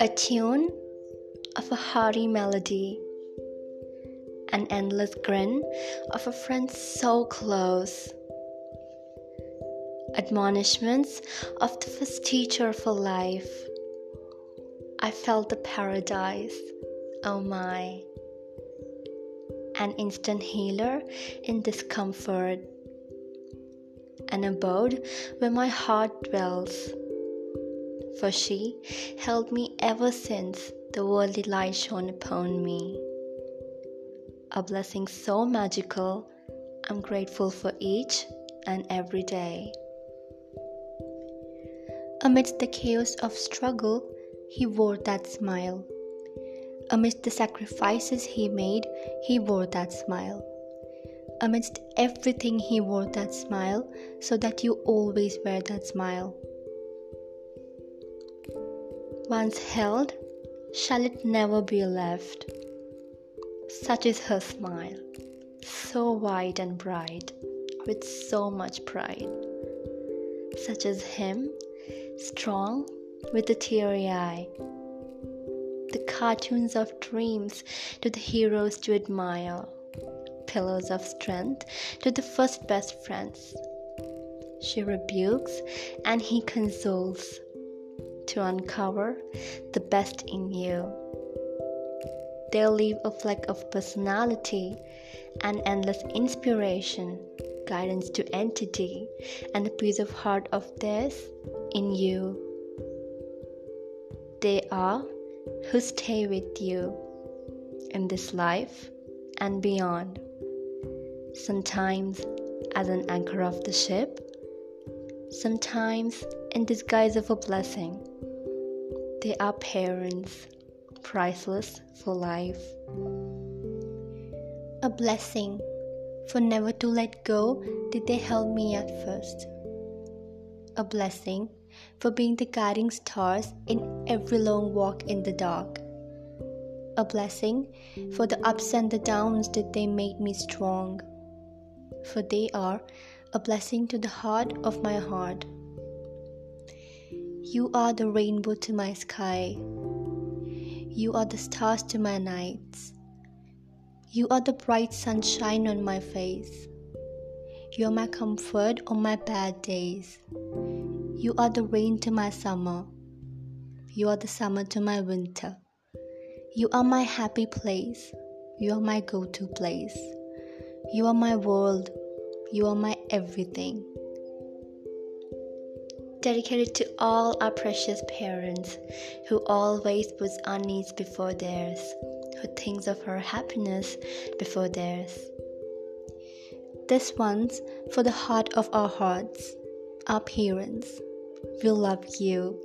A tune of a hearty melody, an endless grin of a friend so close, admonishments of the first teacher for life. I felt the paradise, oh my, an instant healer in discomfort, an abode where my heart dwells for she held me ever since the worldly light shone upon me. A blessing so magical, I'm grateful for each and every day. Amidst the chaos of struggle, he wore that smile. Amidst the sacrifices he made, he wore that smile. Amidst everything, he wore that smile so that you always wear that smile once held, shall it never be left. Such is her smile, so wide and bright, with so much pride. Such as him, strong with a teary eye. The cartoons of dreams to the heroes to admire, pillows of strength to the first best friends. She rebukes and he consoles to uncover the best in you. They'll leave a fleck of personality and endless inspiration, guidance to entity, and a piece of heart of theirs in you. They are who stay with you in this life and beyond. Sometimes as an anchor of the ship, sometimes in disguise of a blessing. They are parents, priceless for life. A blessing, for never to let go did they help me at first. A blessing, for being the guiding stars in every long walk in the dark. A blessing, for the ups and the downs did they make me strong. For they are a blessing to the heart of my heart. You are the rainbow to my sky. You are the stars to my nights. You are the bright sunshine on my face. You are my comfort on my bad days. You are the rain to my summer. You are the summer to my winter. You are my happy place. You are my go to place. You are my world. You are my everything dedicated to all our precious parents who always puts our needs before theirs, who thinks of our happiness before theirs. This one's for the heart of our hearts, our parents. We love you.